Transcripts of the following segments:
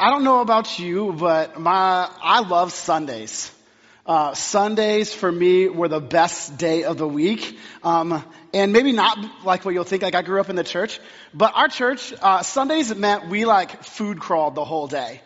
I don't know about you, but my, I love Sundays. Uh, Sundays for me were the best day of the week. Um, and maybe not like what you'll think, like I grew up in the church, but our church, uh, Sundays meant we like food crawled the whole day.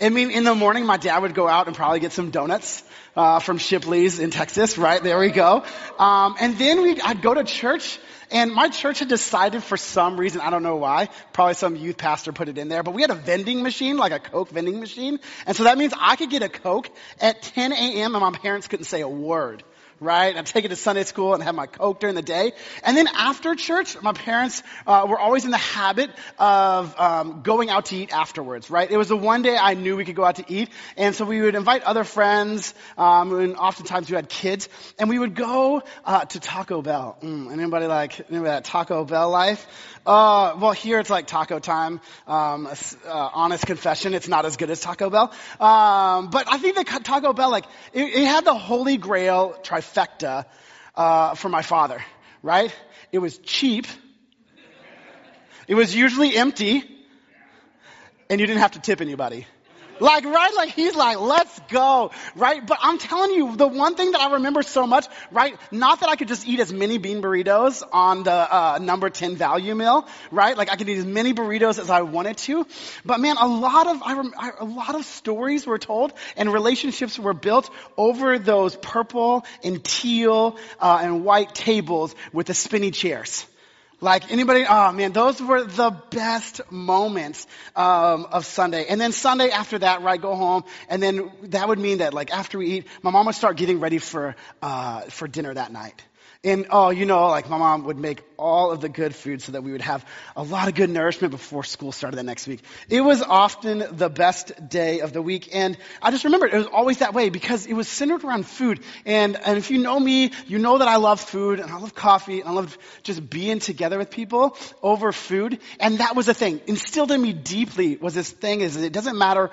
I mean, in the morning, my dad would go out and probably get some donuts uh, from Shipley's in Texas. Right there we go. Um, and then we, I'd go to church, and my church had decided for some reason, I don't know why, probably some youth pastor put it in there, but we had a vending machine, like a Coke vending machine, and so that means I could get a Coke at 10 a.m. and my parents couldn't say a word right? I'd take it to Sunday school and have my Coke during the day. And then after church, my parents uh, were always in the habit of um, going out to eat afterwards, right? It was the one day I knew we could go out to eat. And so we would invite other friends, um, and oftentimes we had kids, and we would go uh, to Taco Bell. Mm, anybody like, anybody that Taco Bell life? Uh, well, here it's like Taco Time. Um, uh, honest confession, it's not as good as Taco Bell. Um, but I think that Taco Bell, like, it, it had the holy grail trifecta uh, for my father, right? It was cheap. It was usually empty, and you didn't have to tip anybody. Like, right? Like, he's like, let's go, right? But I'm telling you, the one thing that I remember so much, right? Not that I could just eat as many bean burritos on the uh, number 10 value meal, right? Like, I could eat as many burritos as I wanted to. But man, a lot of, I rem- a lot of stories were told and relationships were built over those purple and teal uh, and white tables with the spinny chairs. Like anybody, oh man, those were the best moments um, of Sunday. And then Sunday after that, right, go home, and then that would mean that like after we eat, my mom would start getting ready for uh, for dinner that night. And oh, you know, like my mom would make all of the good food so that we would have a lot of good nourishment before school started the next week. It was often the best day of the week. And I just remember it was always that way because it was centered around food. And, and if you know me, you know that I love food and I love coffee and I love just being together with people over food. And that was the thing. Instilled in me deeply was this thing is it doesn't matter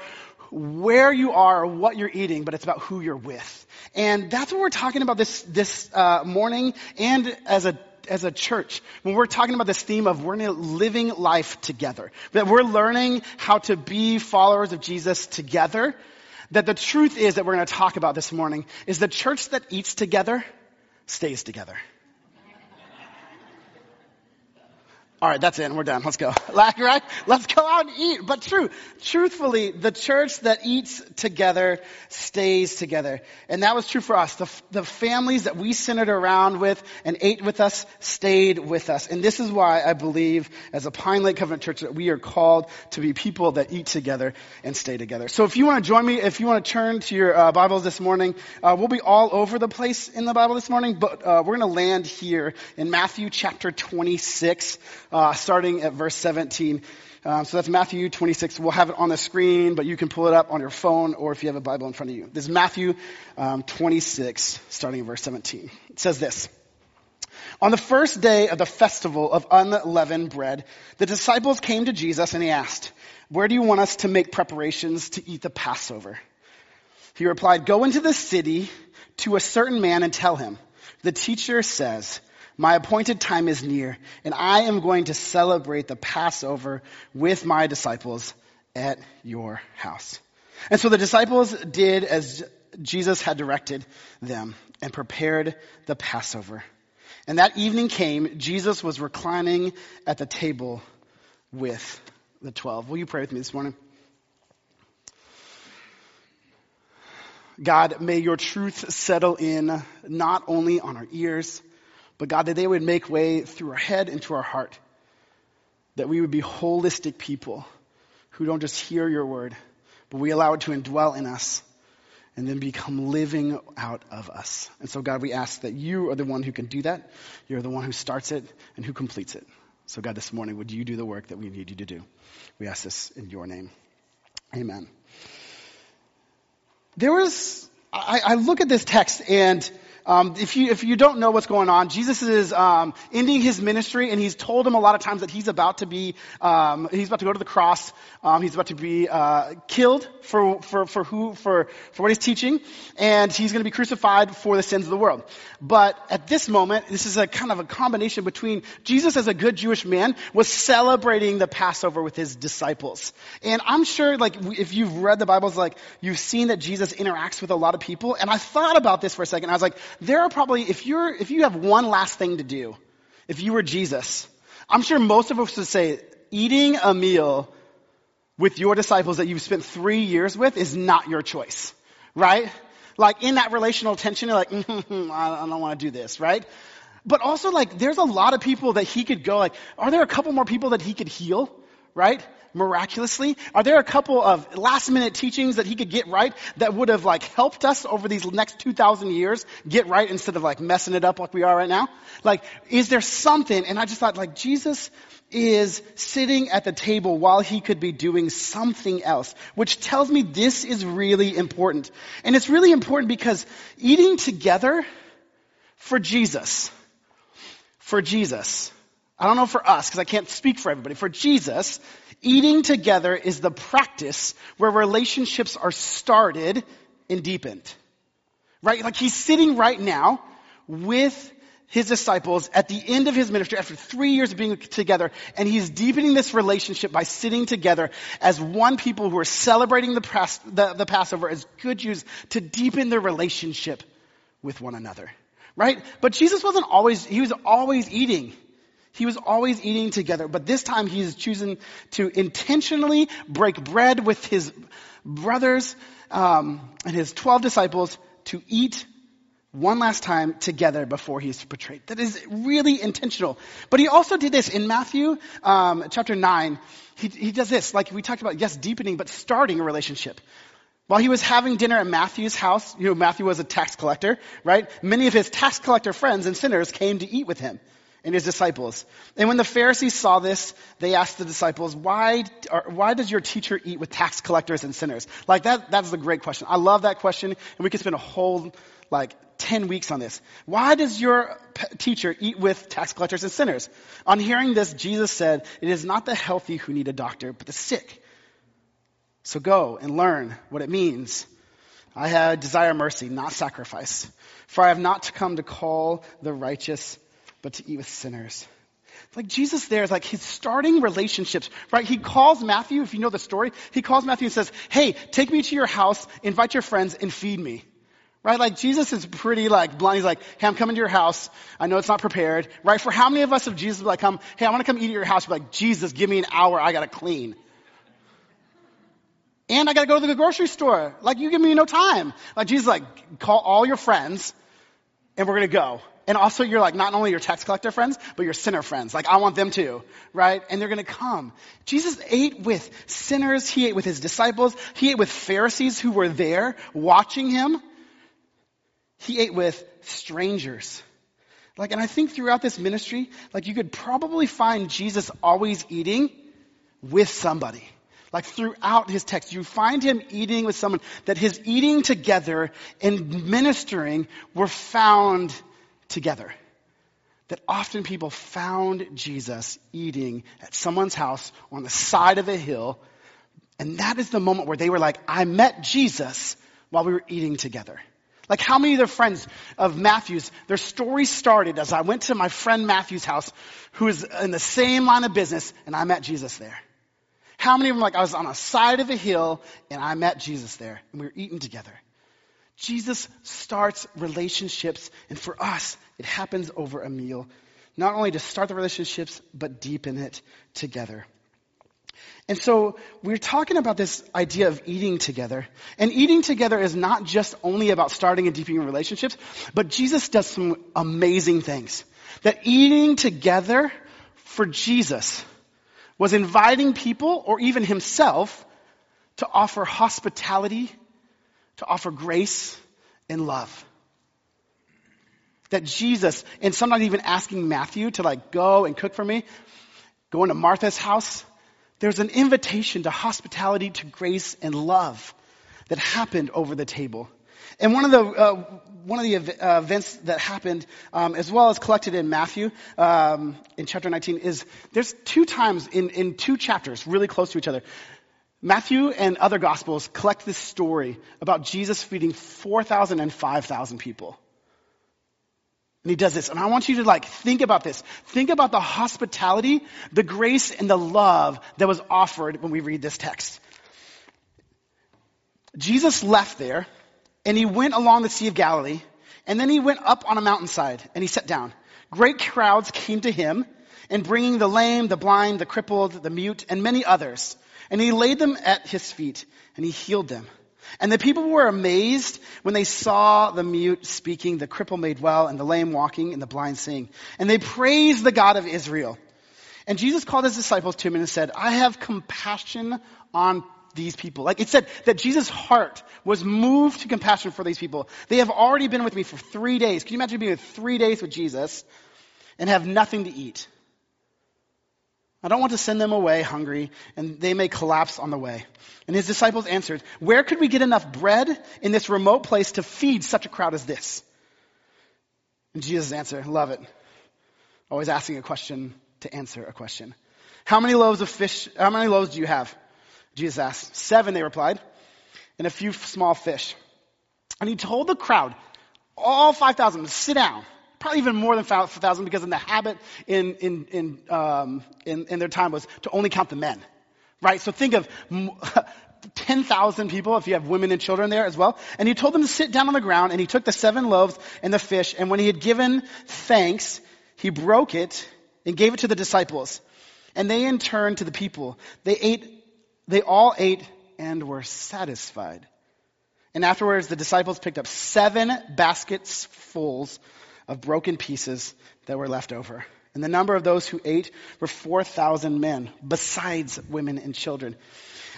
where you are or what you're eating, but it's about who you're with. And that's what we're talking about this, this uh, morning and as a as a church, when we're talking about this theme of we're living life together, that we're learning how to be followers of Jesus together, that the truth is that we're going to talk about this morning is the church that eats together stays together. All right, that's it. We're done. Let's go. Right? Let's go out and eat. But true, truthfully, the church that eats together stays together. And that was true for us. The, the families that we centered around with and ate with us stayed with us. And this is why I believe as a Pine Lake Covenant Church that we are called to be people that eat together and stay together. So if you want to join me, if you want to turn to your uh, Bibles this morning, uh, we'll be all over the place in the Bible this morning, but uh, we're going to land here in Matthew chapter 26 uh, starting at verse 17. Um, so that's Matthew 26. We'll have it on the screen, but you can pull it up on your phone or if you have a Bible in front of you. This is Matthew um, 26, starting at verse 17. It says this. On the first day of the festival of unleavened bread, the disciples came to Jesus and he asked, Where do you want us to make preparations to eat the Passover? He replied, Go into the city to a certain man and tell him, The teacher says, my appointed time is near, and I am going to celebrate the Passover with my disciples at your house. And so the disciples did as Jesus had directed them and prepared the Passover. And that evening came, Jesus was reclining at the table with the twelve. Will you pray with me this morning? God, may your truth settle in not only on our ears, but God, that they would make way through our head into our heart. That we would be holistic people who don't just hear your word, but we allow it to indwell in us and then become living out of us. And so, God, we ask that you are the one who can do that. You're the one who starts it and who completes it. So, God, this morning, would you do the work that we need you to do? We ask this in your name. Amen. There was, I, I look at this text and Um, if you if you don't know what's going on, Jesus is um, ending his ministry, and he's told him a lot of times that he's about to be um, he's about to go to the cross. Um, he's about to be uh, killed for for for who for for what he's teaching, and he's going to be crucified for the sins of the world. But at this moment, this is a kind of a combination between Jesus as a good Jewish man was celebrating the Passover with his disciples, and I'm sure like if you've read the Bibles, like you've seen that Jesus interacts with a lot of people, and I thought about this for a second. I was like there are probably, if you're, if you have one last thing to do, if you were Jesus, I'm sure most of us would say eating a meal with your disciples that you've spent three years with is not your choice, right? Like in that relational tension, you're like, mm-hmm, I don't want to do this, right? But also like, there's a lot of people that he could go like, are there a couple more people that he could heal, right? miraculously? Are there a couple of last minute teachings that he could get right that would have like helped us over these next 2,000 years get right instead of like messing it up like we are right now? Like, is there something? And I just thought like Jesus is sitting at the table while he could be doing something else, which tells me this is really important. And it's really important because eating together for Jesus, for Jesus, I don't know for us, because I can't speak for everybody. For Jesus, Eating together is the practice where relationships are started and deepened. Right? Like he's sitting right now with his disciples at the end of his ministry after three years of being together and he's deepening this relationship by sitting together as one people who are celebrating the, the, the Passover as good Jews to deepen their relationship with one another. Right? But Jesus wasn't always, he was always eating. He was always eating together, but this time he's choosing to intentionally break bread with his brothers um, and his 12 disciples to eat one last time together before he's betrayed. That is really intentional. But he also did this in Matthew um, chapter 9. He, he does this, like we talked about, yes, deepening, but starting a relationship. While he was having dinner at Matthew's house, you know, Matthew was a tax collector, right? Many of his tax collector friends and sinners came to eat with him and his disciples. And when the Pharisees saw this, they asked the disciples, why, why does your teacher eat with tax collectors and sinners? Like that, that's a great question. I love that question, and we could spend a whole, like, 10 weeks on this. Why does your teacher eat with tax collectors and sinners? On hearing this, Jesus said, it is not the healthy who need a doctor, but the sick. So go and learn what it means. I desire mercy, not sacrifice. For I have not come to call the righteous, but to eat with sinners. Like Jesus there is like he's starting relationships, right? He calls Matthew, if you know the story, he calls Matthew and says, Hey, take me to your house, invite your friends, and feed me. Right? Like Jesus is pretty like blunt. He's like, Hey, I'm coming to your house. I know it's not prepared. Right? For how many of us have Jesus like come, Hey, I want to come eat at your house? Be like, Jesus, give me an hour. I gotta clean. And I gotta go to the grocery store. Like, you give me no time. Like, Jesus like, call all your friends and we're gonna go. And also you're like not only your tax collector friends, but your sinner friends. Like I want them too, right? And they're gonna come. Jesus ate with sinners. He ate with his disciples. He ate with Pharisees who were there watching him. He ate with strangers. Like, and I think throughout this ministry, like you could probably find Jesus always eating with somebody. Like throughout his text, you find him eating with someone that his eating together and ministering were found together. That often people found Jesus eating at someone's house on the side of a hill. And that is the moment where they were like, I met Jesus while we were eating together. Like how many of their friends of Matthew's, their story started as I went to my friend Matthew's house, who is in the same line of business, and I met Jesus there. How many of them like I was on a side of a hill and I met Jesus there and we were eating together? Jesus starts relationships, and for us, it happens over a meal. Not only to start the relationships, but deepen it together. And so we're talking about this idea of eating together. And eating together is not just only about starting and deepening relationships, but Jesus does some amazing things. That eating together for Jesus was inviting people or even himself to offer hospitality to offer grace and love. That Jesus, and sometimes even asking Matthew to like go and cook for me, go into Martha's house, there's an invitation to hospitality, to grace and love that happened over the table. And one of the uh, one of the ev- uh, events that happened, um, as well as collected in Matthew um, in chapter 19, is there's two times in in two chapters, really close to each other. Matthew and other gospels collect this story about Jesus feeding 4,000 and 5,000 people. And he does this. And I want you to like think about this. Think about the hospitality, the grace, and the love that was offered when we read this text. Jesus left there and he went along the Sea of Galilee and then he went up on a mountainside and he sat down. Great crowds came to him and bringing the lame, the blind, the crippled, the mute, and many others. And he laid them at his feet and he healed them. And the people were amazed when they saw the mute speaking, the cripple made well, and the lame walking, and the blind seeing. And they praised the God of Israel. And Jesus called his disciples to him and said, I have compassion on these people. Like it said that Jesus' heart was moved to compassion for these people. They have already been with me for three days. Can you imagine being with three days with Jesus and have nothing to eat? I don't want to send them away hungry and they may collapse on the way. And his disciples answered, Where could we get enough bread in this remote place to feed such a crowd as this? And Jesus' answer, love it. Always asking a question to answer a question. How many loaves of fish, how many loaves do you have? Jesus asked. Seven, they replied, and a few small fish. And he told the crowd, all 5,000, sit down. Probably even more than 5,000 because in the habit in, in, in, um, in, in their time was to only count the men. Right? So think of 10,000 people if you have women and children there as well. And he told them to sit down on the ground and he took the seven loaves and the fish and when he had given thanks, he broke it and gave it to the disciples. And they in turn to the people. They ate they all ate and were satisfied. And afterwards, the disciples picked up seven baskets fulls of broken pieces that were left over. And the number of those who ate were 4,000 men, besides women and children.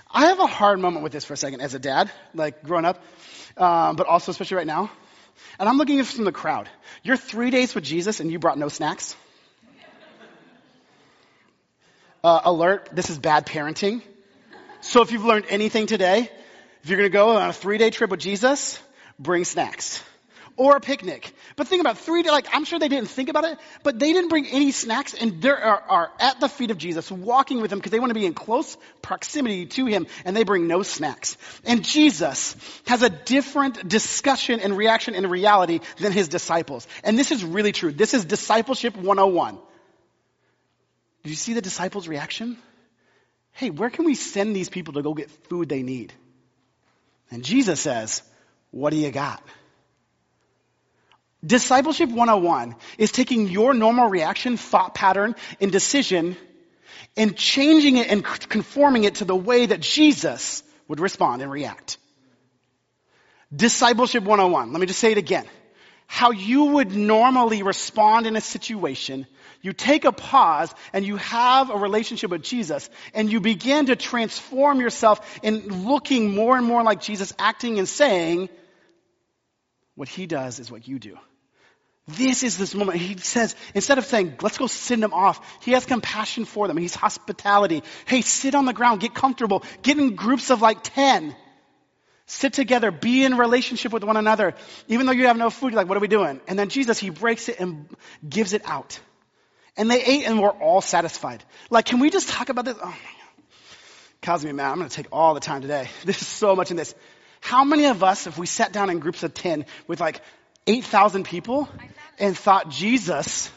I have a hard moment with this for a second as a dad, like growing up, um, but also especially right now. And I'm looking at from the crowd. You're three days with Jesus and you brought no snacks. Uh, alert, this is bad parenting. So if you've learned anything today, if you're going to go on a three day trip with Jesus, bring snacks. Or a picnic. But think about three, like, I'm sure they didn't think about it, but they didn't bring any snacks and they are, are at the feet of Jesus, walking with him because they want to be in close proximity to him and they bring no snacks. And Jesus has a different discussion and reaction in reality than his disciples. And this is really true. This is discipleship 101. Did you see the disciples' reaction? hey, where can we send these people to go get food they need? And Jesus says, what do you got? Discipleship 101 is taking your normal reaction, thought pattern, and decision and changing it and conforming it to the way that Jesus would respond and react. Discipleship 101. Let me just say it again. How you would normally respond in a situation you take a pause and you have a relationship with Jesus and you begin to transform yourself in looking more and more like Jesus, acting and saying what he does is what you do. This is this moment. He says, instead of saying, let's go send them off, he has compassion for them. He's hospitality. Hey, sit on the ground, get comfortable, get in groups of like 10. Sit together, be in relationship with one another. Even though you have no food, like, what are we doing? And then Jesus, he breaks it and gives it out. And they ate and were all satisfied. Like, can we just talk about this? Oh my God. me man. I'm going to take all the time today. There's so much in this. How many of us, if we sat down in groups of 10 with like 8,000 people and thought Jesus,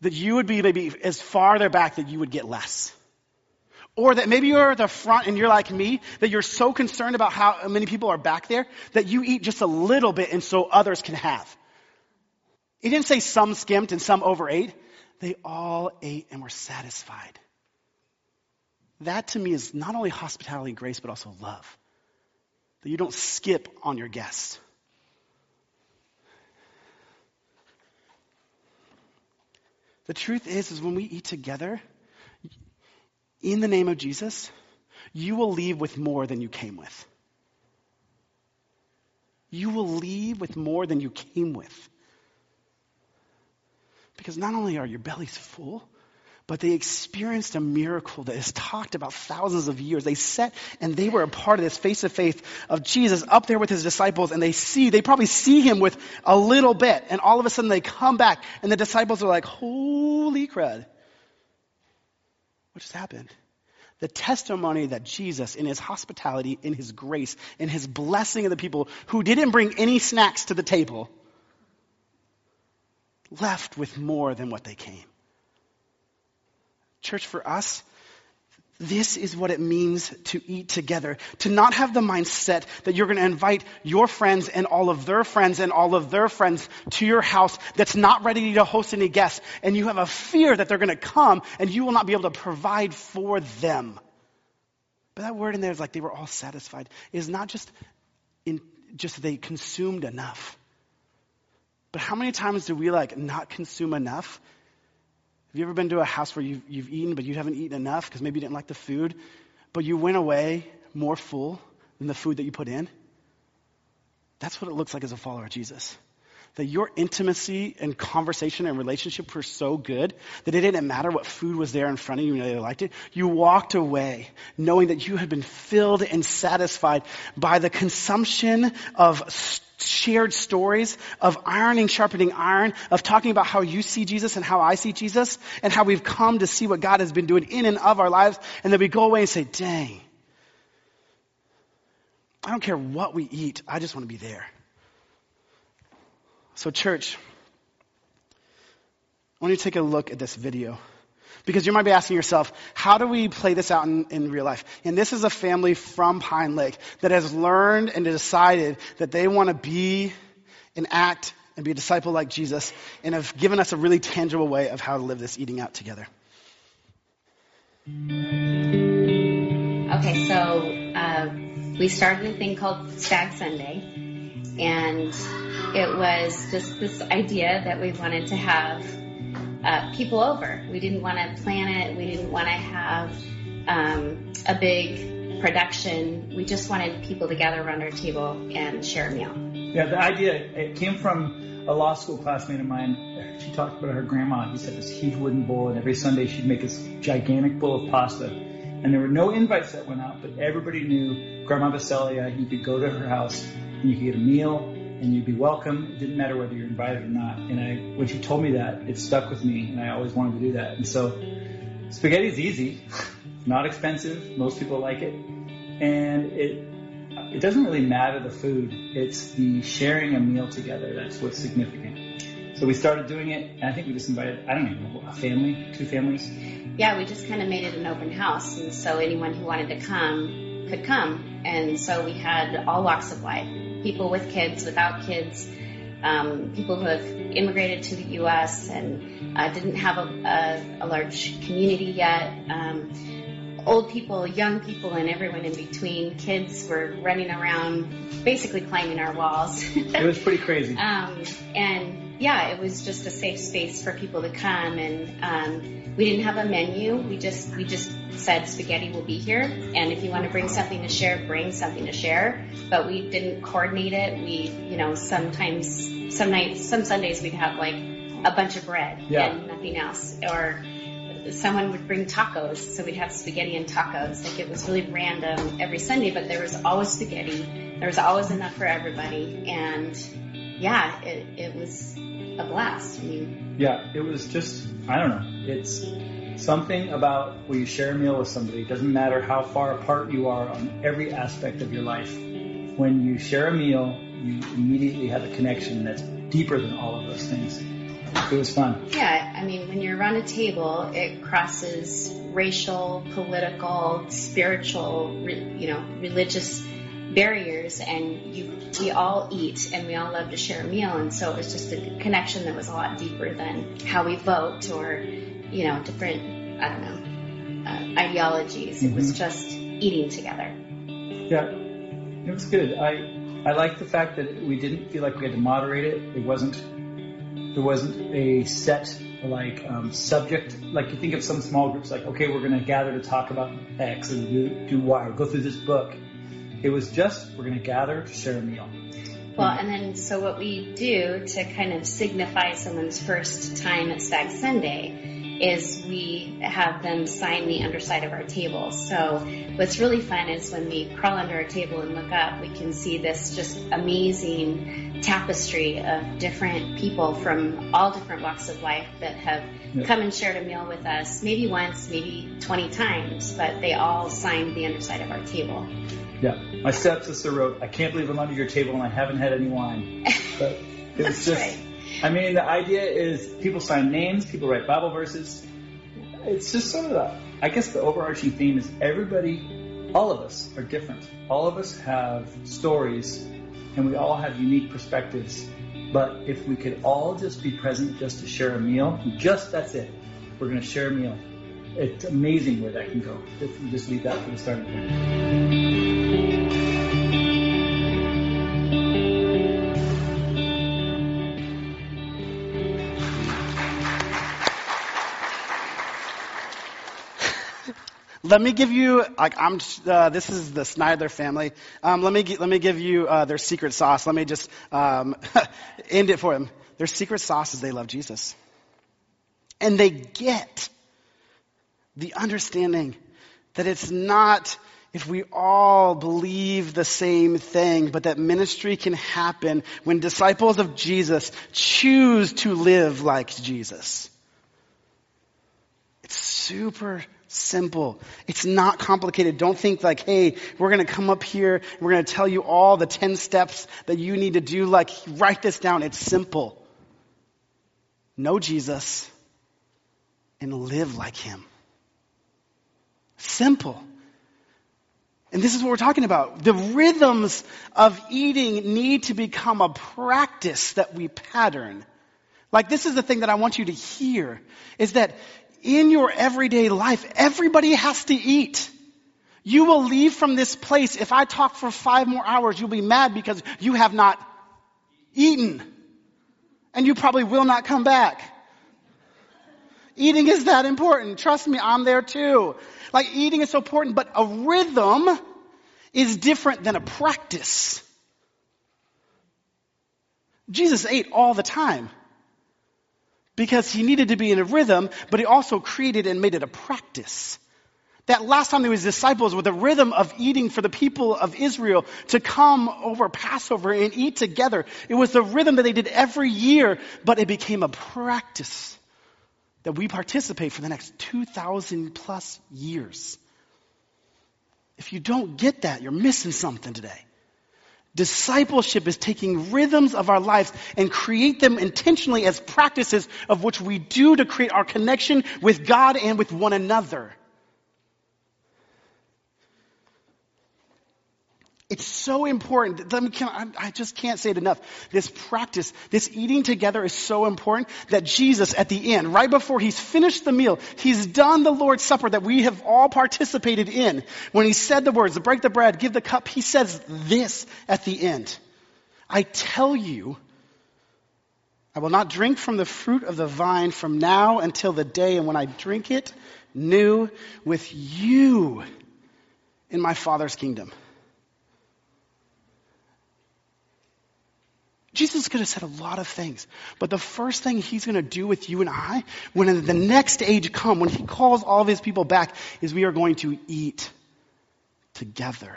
that you would be maybe as farther back that you would get less? Or that maybe you're at the front and you're like me, that you're so concerned about how many people are back there that you eat just a little bit and so others can have. He didn't say some skimped and some overate. They all ate and were satisfied. That to me is not only hospitality and grace, but also love. That you don't skip on your guests. The truth is, is when we eat together, in the name of Jesus, you will leave with more than you came with. You will leave with more than you came with. Because not only are your bellies full, but they experienced a miracle that is talked about thousands of years. They sat and they were a part of this face to face of Jesus up there with his disciples and they see, they probably see him with a little bit and all of a sudden they come back and the disciples are like, holy crud. What just happened? The testimony that Jesus, in his hospitality, in his grace, in his blessing of the people who didn't bring any snacks to the table, left with more than what they came. Church, for us, this is what it means to eat together. To not have the mindset that you're going to invite your friends and all of their friends and all of their friends to your house that's not ready to host any guests. And you have a fear that they're going to come and you will not be able to provide for them. But that word in there is like they were all satisfied. It is not just in, just they consumed enough. But how many times do we like not consume enough have you ever been to a house where you've, you've eaten, but you haven't eaten enough because maybe you didn't like the food, but you went away more full than the food that you put in? That's what it looks like as a follower of Jesus. That your intimacy and conversation and relationship were so good that it didn't matter what food was there in front of you and they liked it. You walked away knowing that you had been filled and satisfied by the consumption of shared stories of ironing, sharpening iron, of talking about how you see Jesus and how I see Jesus, and how we've come to see what God has been doing in and of our lives, and then we go away and say, dang, I don't care what we eat, I just want to be there. So, church, I want you to take a look at this video. Because you might be asking yourself, how do we play this out in, in real life? And this is a family from Pine Lake that has learned and decided that they want to be and act and be a disciple like Jesus and have given us a really tangible way of how to live this eating out together. Okay, so uh, we started a thing called Stag Sunday, and it was just this idea that we wanted to have uh, people over. We didn't want to plan it. We didn't want to have um, a big production. We just wanted people to gather around our table and share a meal. Yeah, the idea it came from a law school classmate of mine. She talked about her grandma. He said this huge wooden bowl, and every Sunday she'd make this gigantic bowl of pasta. And there were no invites that went out, but everybody knew Grandma Vaselia. You could go to her house and you could get a meal and you'd be welcome. It didn't matter whether you're invited or not. And I, when she told me that, it stuck with me, and I always wanted to do that. And so, spaghetti's easy, not expensive. Most people like it, and it it doesn't really matter the food. It's the sharing a meal together that's what's significant. So we started doing it, and I think we just invited, I don't even know, a family, two families. Yeah, we just kind of made it an open house, and so anyone who wanted to come could come. And so we had all walks of life people with kids, without kids, um, people who have immigrated to the U.S. and uh, didn't have a, a, a, large community yet. Um, old people, young people, and everyone in between. Kids were running around, basically climbing our walls. it was pretty crazy. Um, and yeah, it was just a safe space for people to come. And um, we didn't have a menu. We just we just said spaghetti will be here, and if you want to bring something to share, bring something to share. But we didn't coordinate it. We, you know, sometimes, some nights, some Sundays we'd have like a bunch of bread yeah. and nothing else, or someone would bring tacos, so we'd have spaghetti and tacos. Like it was really random every Sunday, but there was always spaghetti. There was always enough for everybody, and yeah, it, it was a blast. I mean, yeah, it was just I don't know. It's Something about when you share a meal with somebody, it doesn't matter how far apart you are on every aspect of your life. When you share a meal, you immediately have a connection that's deeper than all of those things. It was fun. Yeah, I mean, when you're around a table, it crosses racial, political, spiritual, you know, religious barriers, and you, we all eat and we all love to share a meal, and so it was just a connection that was a lot deeper than how we vote or you know, different, I don't know, uh, ideologies. Mm-hmm. It was mm-hmm. just eating together. Yeah, it was good. I I like the fact that we didn't feel like we had to moderate it. It wasn't there wasn't a set like um, subject. Like you think of some small groups, like okay, we're going to gather to talk about X and do do Y or go through this book. It was just we're going to gather to share a meal. Well, and then so what we do to kind of signify someone's first time at Stag Sunday is we have them sign the underside of our table. So what's really fun is when we crawl under our table and look up, we can see this just amazing tapestry of different people from all different walks of life that have yeah. come and shared a meal with us, maybe once, maybe 20 times, but they all signed the underside of our table. Yeah. My stepsister wrote, I can't believe I'm under your table and I haven't had any wine. But it's just, right. I mean, the idea is people sign names, people write Bible verses. It's just sort of the, I guess the overarching theme is everybody, all of us are different. All of us have stories and we all have unique perspectives. But if we could all just be present just to share a meal, just that's it. We're going to share a meal. It's amazing where that can go if we just leave that for the starting point. Let me give you, like, I'm, uh, this is the Snyder family. Um, let me, let me give you uh, their secret sauce. Let me just um, end it for them. Their secret sauce is they love Jesus. And they get the understanding that it's not if we all believe the same thing, but that ministry can happen when disciples of Jesus choose to live like Jesus. It's super simple. It's not complicated. Don't think like, hey, we're going to come up here and we're going to tell you all the 10 steps that you need to do. Like, write this down. It's simple. Know Jesus and live like him. Simple. And this is what we're talking about. The rhythms of eating need to become a practice that we pattern. Like this is the thing that I want you to hear is that in your everyday life, everybody has to eat. You will leave from this place. If I talk for five more hours, you'll be mad because you have not eaten. And you probably will not come back. Eating is that important. Trust me, I'm there too. Like eating is so important, but a rhythm is different than a practice. Jesus ate all the time because he needed to be in a rhythm, but he also created and made it a practice. That last time there was disciples with a rhythm of eating for the people of Israel to come over Passover and eat together. It was the rhythm that they did every year, but it became a practice that we participate for the next 2,000 plus years. If you don't get that, you're missing something today. Discipleship is taking rhythms of our lives and create them intentionally as practices of which we do to create our connection with God and with one another. It's so important. I just can't say it enough. This practice, this eating together is so important that Jesus at the end, right before he's finished the meal, he's done the Lord's Supper that we have all participated in. When he said the words, break the bread, give the cup, he says this at the end. I tell you, I will not drink from the fruit of the vine from now until the day and when I drink it new with you in my Father's kingdom. Jesus could have said a lot of things, but the first thing he's going to do with you and I, when the next age come, when he calls all of his people back, is we are going to eat together.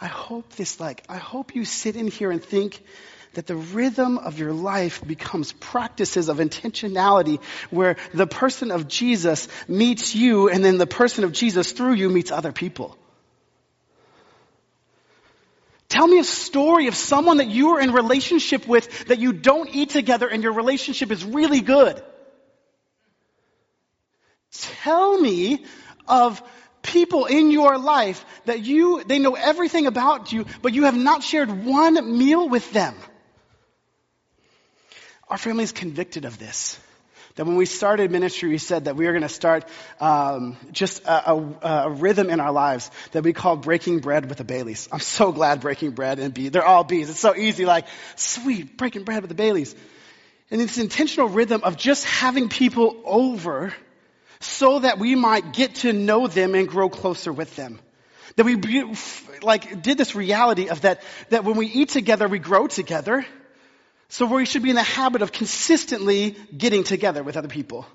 I hope this, like, I hope you sit in here and think that the rhythm of your life becomes practices of intentionality where the person of Jesus meets you and then the person of Jesus through you meets other people. Tell me a story of someone that you are in relationship with that you don't eat together and your relationship is really good. Tell me of people in your life that you, they know everything about you, but you have not shared one meal with them. Our family is convicted of this. That when we started ministry, we said that we were going to start um, just a, a, a, rhythm in our lives that we called breaking bread with the Baileys. I'm so glad breaking bread and B. They're all B's. It's so easy, like sweet breaking bread with the Baileys. And it's intentional rhythm of just having people over so that we might get to know them and grow closer with them. That we like did this reality of that that when we eat together, we grow together So we should be in the habit of consistently getting together with other people.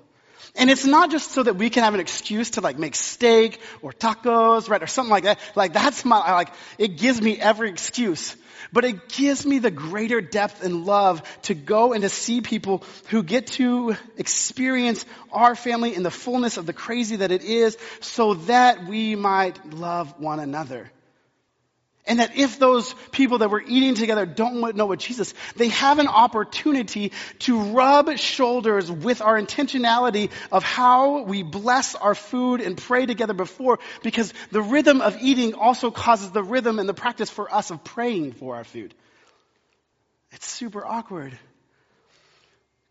And it's not just so that we can have an excuse to like make steak or tacos, right, or something like that. Like that's my, like, it gives me every excuse. But it gives me the greater depth and love to go and to see people who get to experience our family in the fullness of the crazy that it is so that we might love one another. And that if those people that we're eating together don't know what Jesus, they have an opportunity to rub shoulders with our intentionality of how we bless our food and pray together before, because the rhythm of eating also causes the rhythm and the practice for us of praying for our food. It's super awkward.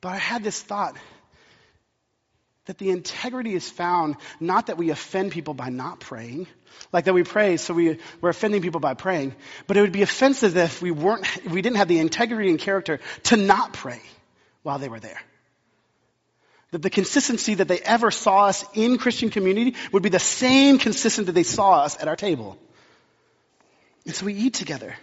But I had this thought that the integrity is found not that we offend people by not praying, like that we pray so we, we're offending people by praying, but it would be offensive if we weren't, if we didn't have the integrity and character to not pray while they were there. That the consistency that they ever saw us in Christian community would be the same consistent that they saw us at our table. And so we eat together.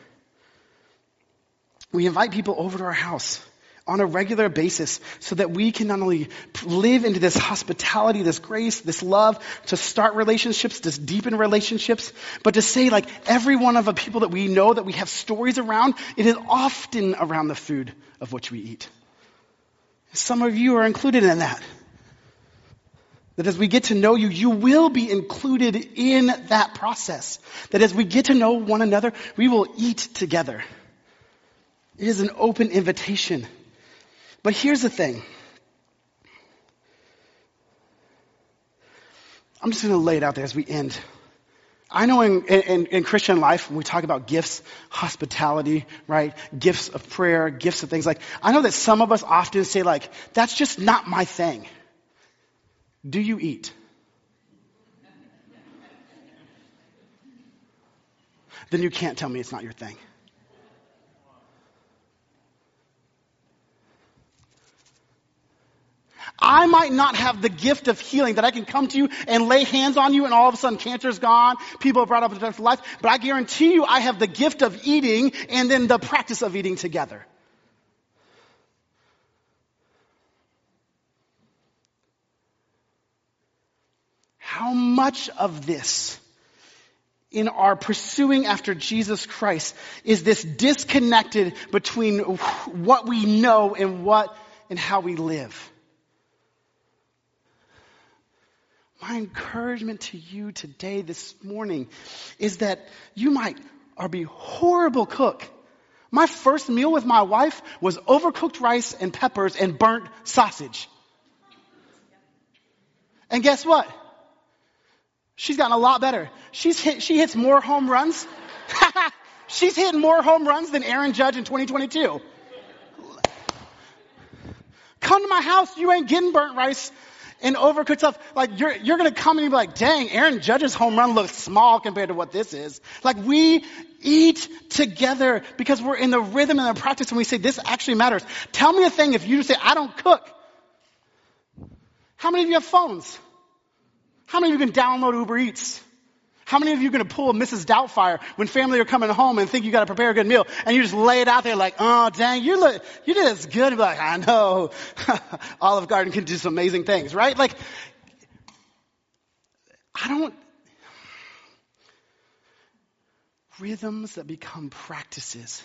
We invite people over to our house on a regular basis so that we can not only live into this hospitality, this grace, this love, to start relationships, to deepen relationships, but to say like every one of the people that we know that we have stories around, it is often around the food of which we eat. Some of you are included in that. That as we get to know you, you will be included in that process. That as we get to know one another, we will eat together. It is an open invitation. But here's the thing. I'm just going to lay it out there as we end. I know in, in, in, Christian life, when we talk about gifts, hospitality, right? Gifts of prayer, gifts of things like, I know that some of us often say like, that's just not my thing. Do you eat? then you can't tell me it's not your thing. I might not have the gift of healing that I can come to you and lay hands on you and all of a sudden cancer's gone, people are brought up into life, but I guarantee you I have the gift of eating and then the practice of eating together. How much of this in our pursuing after Jesus Christ is this disconnected between what we know and what and how we live? My encouragement to you today, this morning, is that you might or be horrible cook. My first meal with my wife was overcooked rice and peppers and burnt sausage. And guess what? She's gotten a lot better. She's hit, she hits more home runs. She's hitting more home runs than Aaron Judge in 2022. Come to my house, you ain't getting burnt rice and overcooked stuff. Like you're, you're going to come and be like, dang, Aaron Judge's home run looks small compared to what this is. Like we eat together because we're in the rhythm and the practice and we say this actually matters. Tell me a thing if you just say, I don't cook. How many of you have phones? How many of you can download Uber Eats? How many of you are going to pull a Mrs. Doubtfire when family are coming home and think you got to prepare a good meal and you just lay it out there like, oh dang, you look, you did as good. And like, I know. Olive Garden can do some amazing things, right? Like, I don't, rhythms that become practices.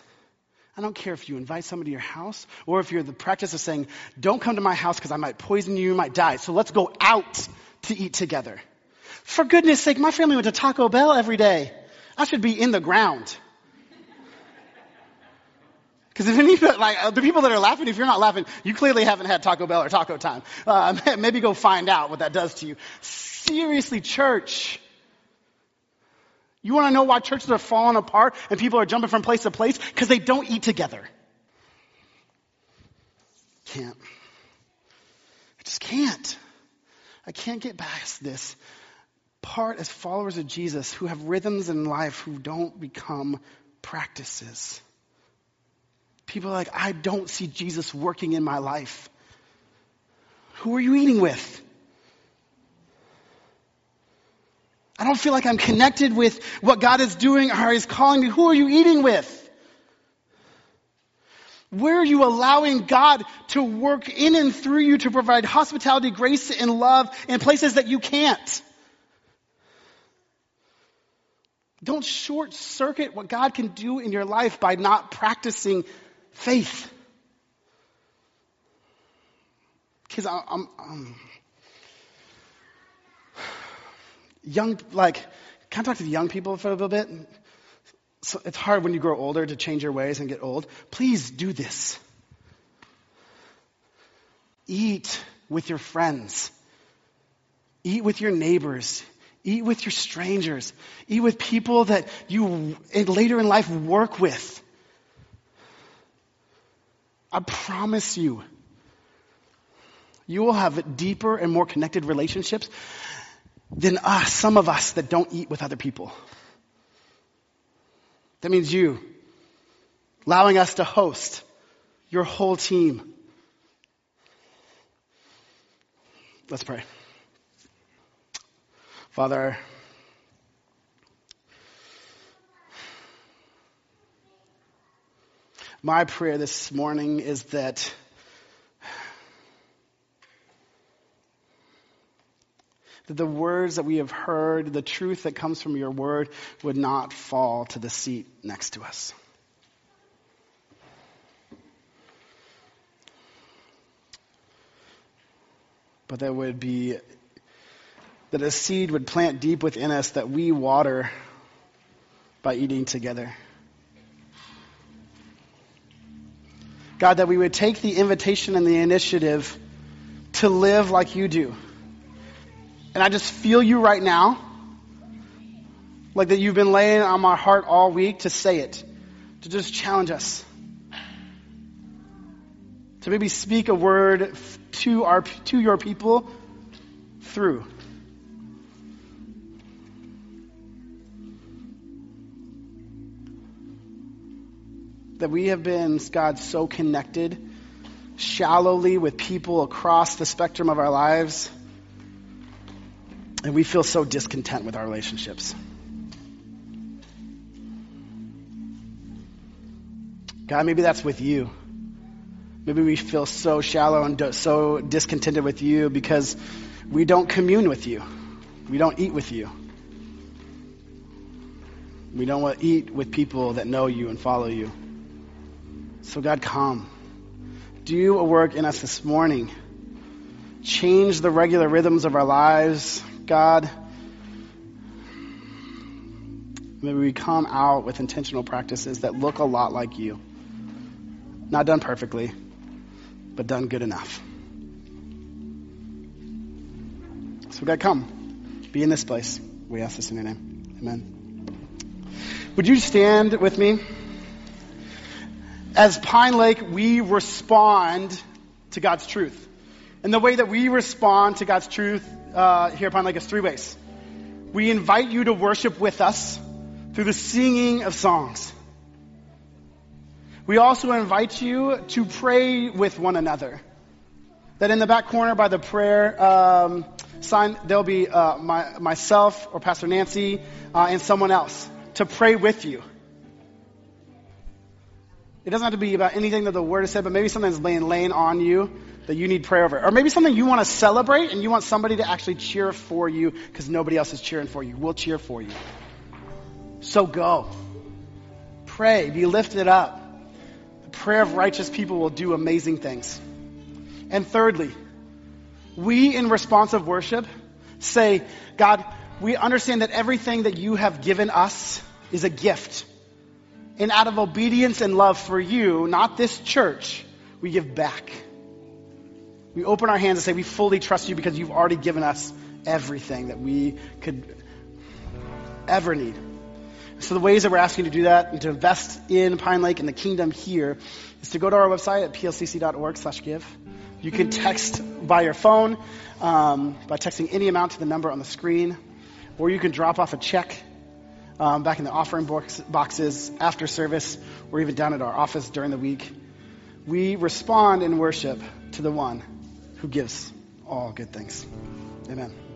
I don't care if you invite somebody to your house or if you're the practice of saying, don't come to my house because I might poison you, you might die. So let's go out to eat together. For goodness sake, my family went to Taco Bell every day. I should be in the ground. Because if any, like, uh, the people that are laughing, if you're not laughing, you clearly haven't had Taco Bell or Taco Time. Uh, maybe go find out what that does to you. Seriously, church. You want to know why churches are falling apart and people are jumping from place to place? Because they don't eat together. Can't. I just can't. I can't get past this part as followers of Jesus who have rhythms in life who don't become practices. People are like, I don't see Jesus working in my life. Who are you eating with? I don't feel like I'm connected with what God is doing or He's calling me. Who are you eating with? Where are you allowing God to work in and through you to provide hospitality, grace, and love in places that you can't? Don't short circuit what God can do in your life by not practicing faith. Because I'm, I'm, young, like, can I talk to the young people for a little bit? So it's hard when you grow older to change your ways and get old. Please do this. Eat with your friends. Eat with your neighbors. Eat with your strangers. Eat with people that you later in life work with. I promise you, you will have deeper and more connected relationships than us, some of us that don't eat with other people. That means you allowing us to host your whole team. Let's pray. Father, my prayer this morning is that that the words that we have heard, the truth that comes from your word, would not fall to the seat next to us. But that would be, that a seed would plant deep within us that we water by eating together. God, that we would take the invitation and the initiative to live like you do and I just feel you right now, like that you've been laying on my heart all week to say it, to just challenge us. To maybe speak a word to our to your people through. That we have been, God, so connected shallowly with people across the spectrum of our lives and we feel so discontent with our relationships. God, maybe that's with you. Maybe we feel so shallow and so discontented with you because we don't commune with you. We don't eat with you. We don't want to eat with people that know you and follow you. So, God, come. Do a work in us this morning. Change the regular rhythms of our lives. God, maybe we come out with intentional practices that look a lot like you. Not done perfectly, but done good enough. So, God, come. Be in this place. We ask this in your name. Amen. Would you stand with me? As Pine Lake, we respond to God's truth. And the way that we respond to God's truth uh, here Pine Lake is three ways. We invite you to worship with us through the singing of songs. We also invite you to pray with one another. That in the back corner by the prayer um, sign, there'll be uh, my, myself or Pastor Nancy uh, and someone else to pray with you. It doesn't have to be about anything that the Word has said, but maybe something's laying, laying on you that you need prayer over. Or maybe something you want to celebrate and you want somebody to actually cheer for you because nobody else is cheering for you. We'll cheer for you. So go. Pray. Be lifted up. The prayer of righteous people will do amazing things. And thirdly, we in responsive worship say, God, we understand that everything that you have given us is a gift. And out of obedience and love for you, not this church, we give back. We open our hands and say, We fully trust you because you've already given us everything that we could ever need. So the ways that we're asking you to do that and to invest in Pine Lake and the kingdom here is to go to our website at plcc.org slash give. You can text by your phone um, by texting any amount to the number on the screen, or you can drop off a check um, back in the offering box, boxes after service, or even down at our office during the week. We respond in worship to the one who gives all good things. Amen.